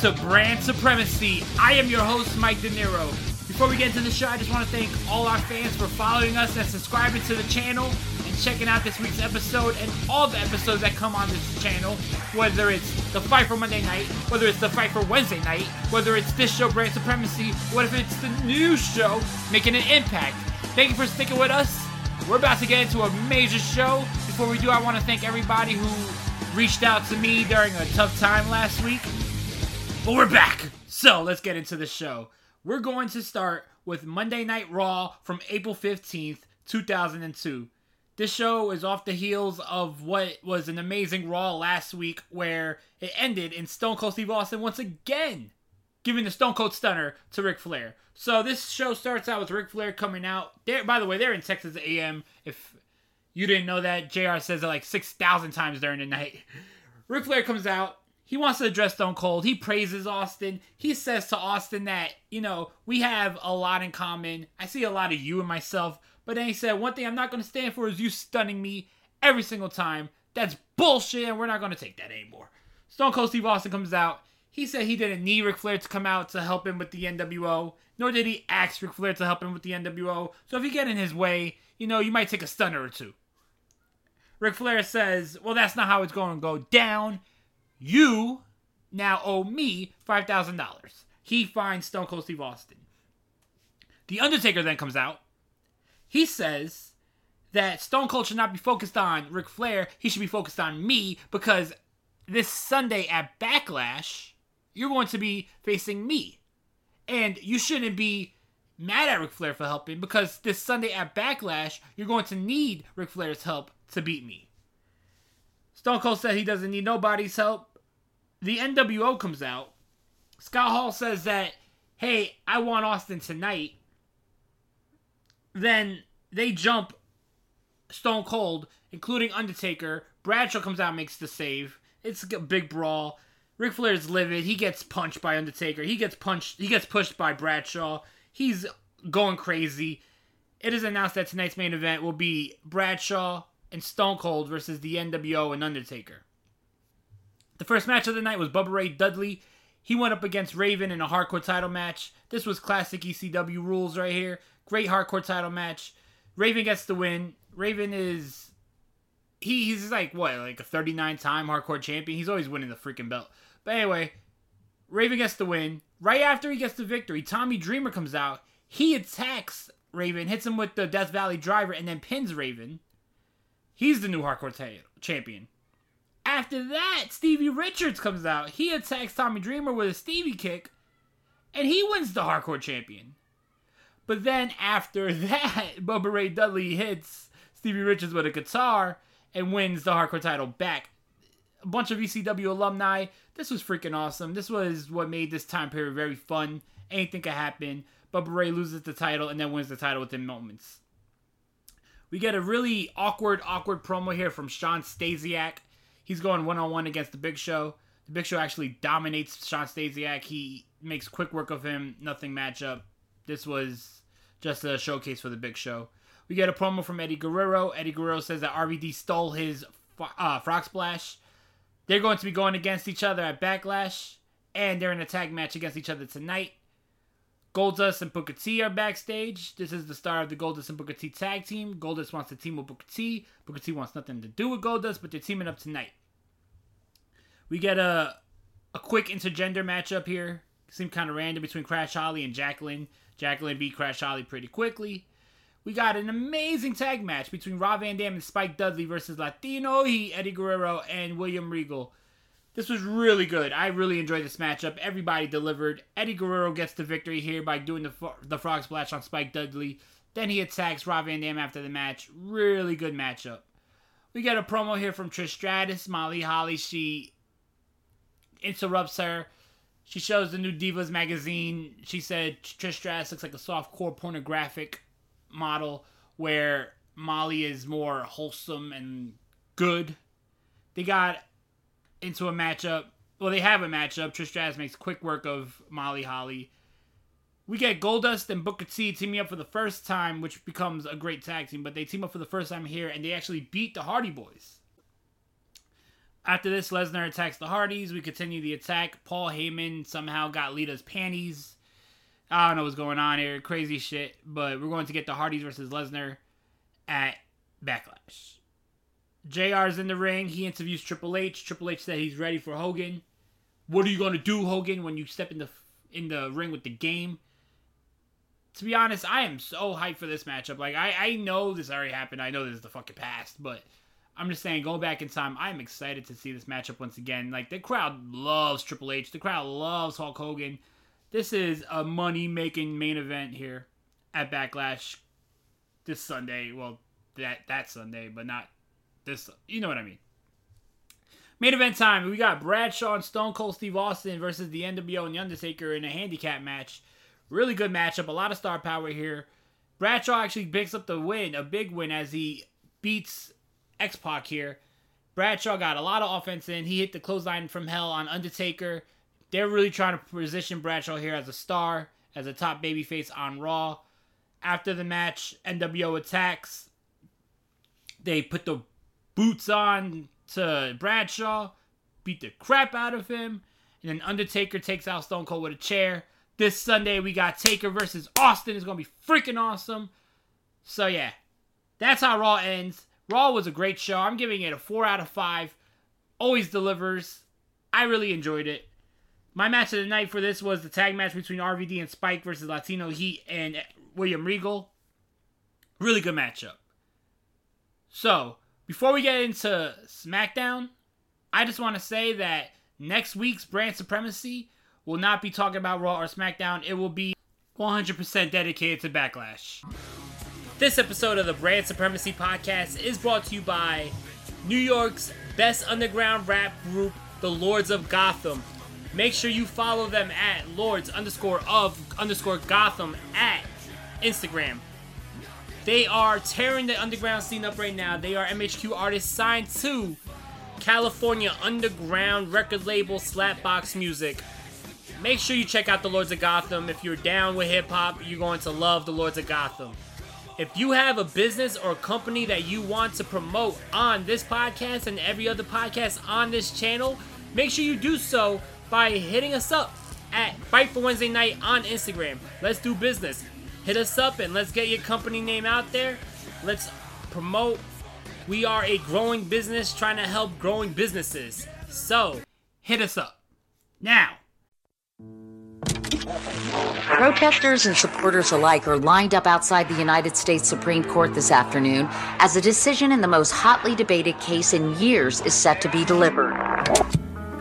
To Brand Supremacy. I am your host, Mike De Niro. Before we get into the show, I just want to thank all our fans for following us and subscribing to the channel and checking out this week's episode and all the episodes that come on this channel. Whether it's the fight for Monday night, whether it's the fight for Wednesday night, whether it's this show, Brand Supremacy, what if it's the new show, Making an Impact. Thank you for sticking with us. We're about to get into a major show. Before we do, I want to thank everybody who reached out to me during a tough time last week. But we're back. So let's get into the show. We're going to start with Monday Night Raw from April 15th, 2002. This show is off the heels of what was an amazing Raw last week, where it ended in Stone Cold Steve Austin once again giving the Stone Cold Stunner to Ric Flair. So this show starts out with Ric Flair coming out. There, by the way, they're in Texas AM. If you didn't know that, Jr. says it like six thousand times during the night. Ric Flair comes out. He wants to address Stone Cold. He praises Austin. He says to Austin that, you know, we have a lot in common. I see a lot of you and myself. But then he said, one thing I'm not going to stand for is you stunning me every single time. That's bullshit, and we're not going to take that anymore. Stone Cold Steve Austin comes out. He said he didn't need Ric Flair to come out to help him with the NWO, nor did he ask Ric Flair to help him with the NWO. So if you get in his way, you know, you might take a stunner or two. Ric Flair says, well, that's not how it's going to go down. You now owe me $5,000. He finds Stone Cold Steve Austin. The Undertaker then comes out. He says that Stone Cold should not be focused on Ric Flair. He should be focused on me because this Sunday at Backlash, you're going to be facing me. And you shouldn't be mad at Ric Flair for helping because this Sunday at Backlash, you're going to need Ric Flair's help to beat me. Stone Cold said he doesn't need nobody's help. The NWO comes out. Scott Hall says that, hey, I want Austin tonight. Then they jump Stone Cold, including Undertaker. Bradshaw comes out and makes the save. It's a big brawl. Ric Flair's livid. He gets punched by Undertaker. He gets punched. He gets pushed by Bradshaw. He's going crazy. It is announced that tonight's main event will be Bradshaw and Stone Cold versus the NWO and Undertaker. The first match of the night was Bubba Ray Dudley. He went up against Raven in a hardcore title match. This was classic ECW rules right here. Great hardcore title match. Raven gets the win. Raven is he, he's like what, like a 39 time hardcore champion. He's always winning the freaking belt. But anyway, Raven gets the win. Right after he gets the victory, Tommy Dreamer comes out. He attacks Raven, hits him with the Death Valley driver, and then pins Raven. He's the new hardcore champion. After that, Stevie Richards comes out. He attacks Tommy Dreamer with a Stevie kick, and he wins the hardcore champion. But then after that, Bubba Ray Dudley hits Stevie Richards with a guitar and wins the hardcore title back. A bunch of ECW alumni. This was freaking awesome. This was what made this time period very fun. Anything could happen. Bubba Ray loses the title and then wins the title within moments. We get a really awkward, awkward promo here from Shawn Stasiak. He's going one on one against the Big Show. The Big Show actually dominates Shawn Stasiak. He makes quick work of him. Nothing matchup. This was just a showcase for the Big Show. We get a promo from Eddie Guerrero. Eddie Guerrero says that RVD stole his uh, Frog Splash. They're going to be going against each other at Backlash, and they're in a tag match against each other tonight. Goldust and Booker T are backstage. This is the start of the Goldust and Booker T tag team. Goldust wants to team with Booker T. Booker T wants nothing to do with Goldust, but they're teaming up tonight. We get a a quick intergender matchup here. Seemed kind of random between Crash Holly and Jacqueline. Jacqueline beat Crash Holly pretty quickly. We got an amazing tag match between Rob Van Dam and Spike Dudley versus Latino Heat, Eddie Guerrero, and William Regal. This was really good. I really enjoyed this matchup. Everybody delivered. Eddie Guerrero gets the victory here by doing the, the frog splash on Spike Dudley. Then he attacks Rob Van Dam after the match. Really good matchup. We get a promo here from Trish Stratus, Molly Holly. She interrupts her. She shows the new Divas magazine. She said Trish Stratus looks like a soft-core pornographic model where Molly is more wholesome and good. They got into a matchup. Well, they have a matchup. Trish Stratus makes quick work of Molly Holly. We get Goldust and Booker T teaming up for the first time, which becomes a great tag team. But they team up for the first time here, and they actually beat the Hardy Boys. After this, Lesnar attacks the Hardys. We continue the attack. Paul Heyman somehow got Lita's panties. I don't know what's going on here. Crazy shit. But we're going to get the Hardys versus Lesnar at Backlash. JR's in the ring. He interviews Triple H. Triple H said he's ready for Hogan. What are you going to do, Hogan, when you step in the in the ring with the game? To be honest, I am so hyped for this matchup. Like I, I know this already happened. I know this is the fucking past, but I'm just saying, going back in time, I'm excited to see this matchup once again. Like the crowd loves Triple H. The crowd loves Hulk Hogan. This is a money-making main event here at Backlash this Sunday. Well, that that Sunday, but not this. You know what I mean. Main event time. We got Bradshaw and Stone Cold Steve Austin versus the NWO and the Undertaker in a handicap match. Really good matchup. A lot of star power here. Bradshaw actually picks up the win, a big win, as he beats X Pac here. Bradshaw got a lot of offense in. He hit the clothesline from hell on Undertaker. They're really trying to position Bradshaw here as a star, as a top babyface on Raw. After the match, NWO attacks. They put the boots on to Bradshaw, beat the crap out of him, and then Undertaker takes out Stone Cold with a chair. This Sunday we got Taker versus Austin. It's gonna be freaking awesome. So yeah, that's how Raw ends. Raw was a great show. I'm giving it a 4 out of 5. Always delivers. I really enjoyed it. My match of the night for this was the tag match between RVD and Spike versus Latino Heat and William Regal. Really good matchup. So, before we get into SmackDown, I just want to say that next week's Brand Supremacy will not be talking about Raw or SmackDown. It will be 100% dedicated to Backlash. This episode of the Brand Supremacy Podcast is brought to you by New York's best underground rap group, the Lords of Gotham. Make sure you follow them at Lords underscore of underscore Gotham at Instagram. They are tearing the underground scene up right now. They are MHQ artists signed to California underground record label Slapbox Music. Make sure you check out the Lords of Gotham. If you're down with hip hop, you're going to love the Lords of Gotham. If you have a business or a company that you want to promote on this podcast and every other podcast on this channel, make sure you do so by hitting us up at Fight for Wednesday Night on Instagram. Let's do business. Hit us up and let's get your company name out there. Let's promote. We are a growing business trying to help growing businesses. So, hit us up. Now, Protesters and supporters alike are lined up outside the United States Supreme Court this afternoon as a decision in the most hotly debated case in years is set to be delivered.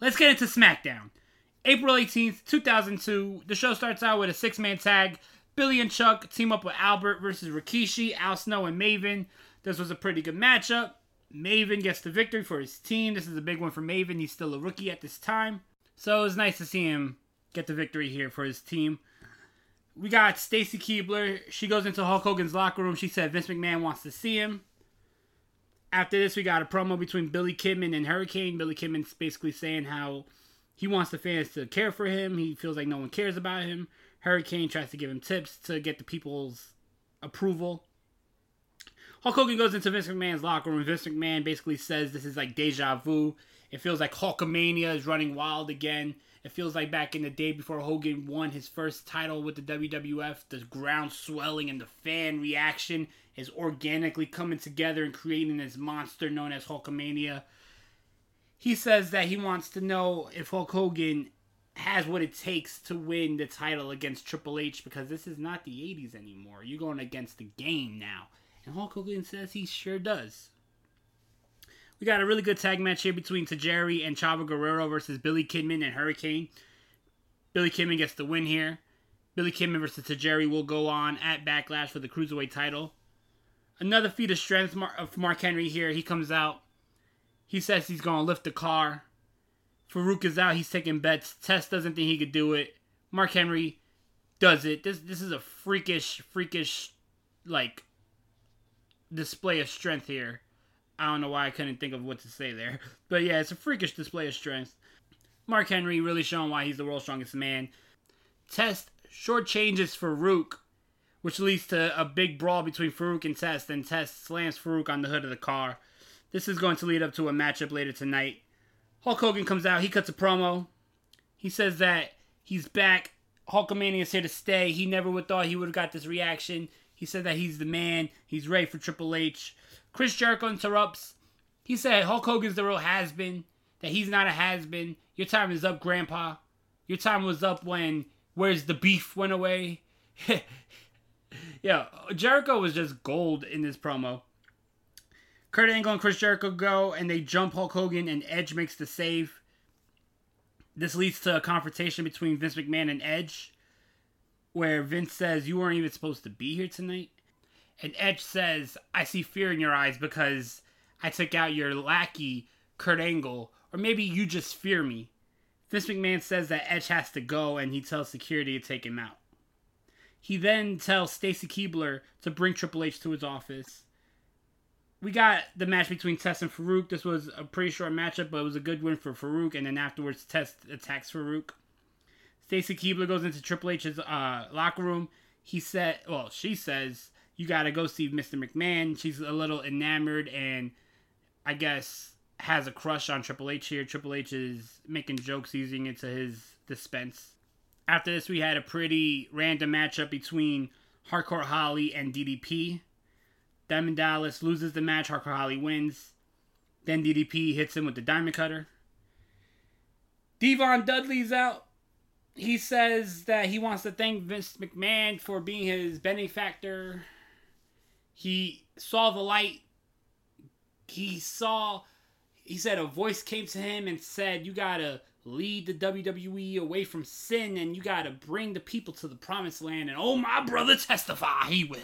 Let's get into SmackDown. April 18th, 2002. The show starts out with a six man tag. Billy and Chuck team up with Albert versus Rikishi, Al Snow, and Maven. This was a pretty good matchup. Maven gets the victory for his team. This is a big one for Maven. He's still a rookie at this time. So it was nice to see him get the victory here for his team. We got Stacy Keibler. She goes into Hulk Hogan's locker room. She said Vince McMahon wants to see him. After this, we got a promo between Billy Kidman and Hurricane. Billy Kidman's basically saying how he wants the fans to care for him. He feels like no one cares about him. Hurricane tries to give him tips to get the people's approval. Hulk Hogan goes into Vince McMahon's locker room. Vince McMahon basically says this is like deja vu. It feels like Hulkamania is running wild again. It feels like back in the day before Hogan won his first title with the WWF, the ground swelling and the fan reaction is organically coming together and creating this monster known as Hulkamania. He says that he wants to know if Hulk Hogan has what it takes to win the title against Triple H because this is not the 80s anymore. You're going against the game now. And Hulk Hogan says he sure does. We got a really good tag match here between Tajiri and Chavo Guerrero versus Billy Kidman and Hurricane. Billy Kidman gets the win here. Billy Kidman versus Tajiri will go on at Backlash for the Cruiserweight title. Another feat of strength of Mark Henry here. He comes out. He says he's going to lift the car. Farouk is out. He's taking bets. Test doesn't think he could do it. Mark Henry does it. This this is a freakish, freakish, like display of strength here. I don't know why I couldn't think of what to say there. But yeah, it's a freakish display of strength. Mark Henry really showing why he's the world's strongest man. Test short changes for Farouk, which leads to a big brawl between Farouk and Test, and Test slams Farouk on the hood of the car. This is going to lead up to a matchup later tonight. Hulk Hogan comes out, he cuts a promo. He says that he's back. Hulkamania is here to stay. He never would thought he would have got this reaction. He said that he's the man. He's ready for Triple H. Chris Jericho interrupts. He said Hulk Hogan's the real has been. That he's not a has been. Your time is up, Grandpa. Your time was up when Where's the Beef went away. yeah, Jericho was just gold in this promo. Kurt Angle and Chris Jericho go and they jump Hulk Hogan and Edge makes the save. This leads to a confrontation between Vince McMahon and Edge where Vince says, You weren't even supposed to be here tonight. And Edge says, I see fear in your eyes because I took out your lackey, Kurt Angle, or maybe you just fear me. Vince McMahon says that Edge has to go and he tells security to take him out. He then tells Stacy Keibler to bring Triple H to his office. We got the match between Test and Farouk. This was a pretty short matchup, but it was a good win for Farouk, and then afterwards Test attacks Farouk. Stacy Keibler goes into Triple H's uh, locker room. He said, well, she says, you gotta go see Mr. McMahon. She's a little enamored and I guess has a crush on Triple H here. Triple H is making jokes using it to his dispense. After this, we had a pretty random matchup between Hardcore Holly and DDP. Diamond Dallas loses the match, Hardcore Holly wins. Then DDP hits him with the Diamond Cutter. Devon Dudley's out he says that he wants to thank Vince McMahon for being his benefactor. He saw the light. He saw, he said a voice came to him and said, You gotta lead the WWE away from sin and you gotta bring the people to the promised land. And oh, my brother, testify, he will.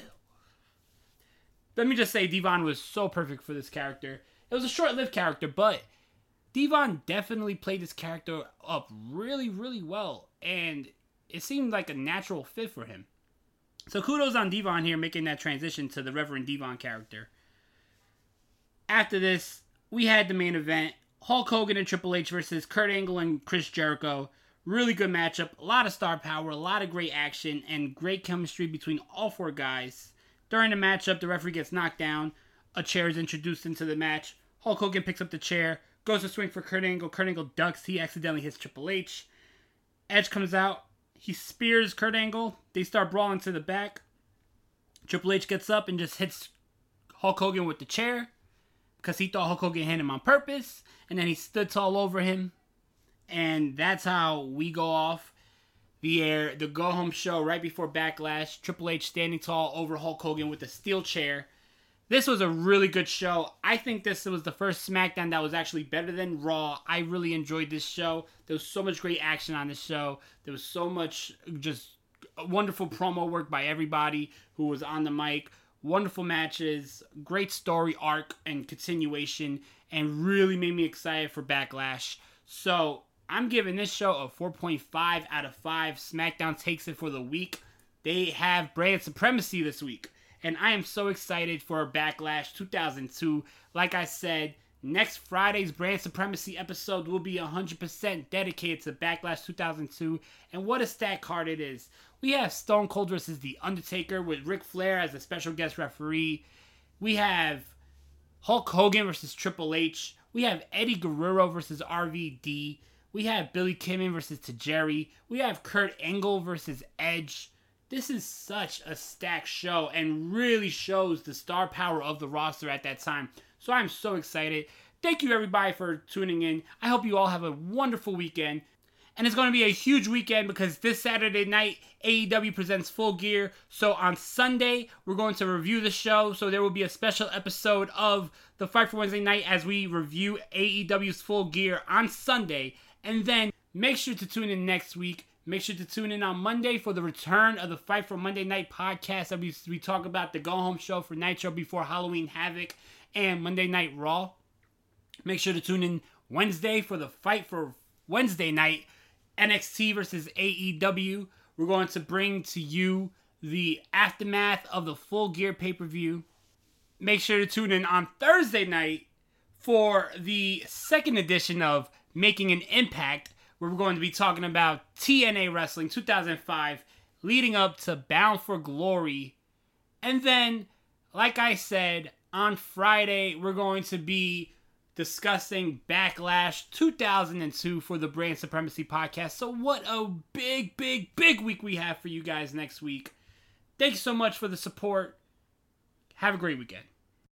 Let me just say, Devon was so perfect for this character. It was a short-lived character, but Devon definitely played this character up really, really well, and it seemed like a natural fit for him. So kudos on Devon here making that transition to the Reverend Devon character. After this, we had the main event Hulk Hogan and Triple H versus Kurt Angle and Chris Jericho. Really good matchup, a lot of star power, a lot of great action, and great chemistry between all four guys. During the matchup, the referee gets knocked down. A chair is introduced into the match. Hulk Hogan picks up the chair, goes to swing for Kurt Angle. Kurt Angle ducks. He accidentally hits Triple H. Edge comes out. He spears Kurt Angle. They start brawling to the back. Triple H gets up and just hits Hulk Hogan with the chair because he thought Hulk Hogan hit him on purpose. And then he stood tall over him. And that's how we go off the air, the go home show right before Backlash. Triple H standing tall over Hulk Hogan with a steel chair. This was a really good show. I think this was the first SmackDown that was actually better than Raw. I really enjoyed this show. There was so much great action on this show. There was so much just wonderful promo work by everybody who was on the mic. Wonderful matches, great story arc and continuation, and really made me excited for Backlash. So I'm giving this show a 4.5 out of 5. SmackDown takes it for the week. They have brand supremacy this week. And I am so excited for Backlash 2002. Like I said, next Friday's brand supremacy episode will be 100% dedicated to Backlash 2002. And what a stat card it is. We have Stone Cold versus The Undertaker with Ric Flair as a special guest referee. We have Hulk Hogan versus Triple H. We have Eddie Guerrero versus RVD. We have Billy Kidman versus Tajiri. We have Kurt Angle versus Edge. This is such a stacked show and really shows the star power of the roster at that time. So I'm so excited. Thank you everybody for tuning in. I hope you all have a wonderful weekend. And it's going to be a huge weekend because this Saturday night, AEW presents Full Gear. So on Sunday, we're going to review the show. So there will be a special episode of the Fight for Wednesday night as we review AEW's Full Gear on Sunday. And then make sure to tune in next week. Make sure to tune in on Monday for the return of the Fight for Monday Night podcast. That we, we talk about the go home show for Nitro before Halloween Havoc and Monday Night Raw. Make sure to tune in Wednesday for the Fight for Wednesday Night NXT versus AEW. We're going to bring to you the aftermath of the full gear pay per view. Make sure to tune in on Thursday night for the second edition of Making an Impact, where we're going to be talking about TNA Wrestling 2005 leading up to Bound for Glory. And then, like I said, on Friday, we're going to be discussing Backlash 2002 for the Brand Supremacy podcast. So, what a big, big, big week we have for you guys next week. Thanks so much for the support. Have a great weekend.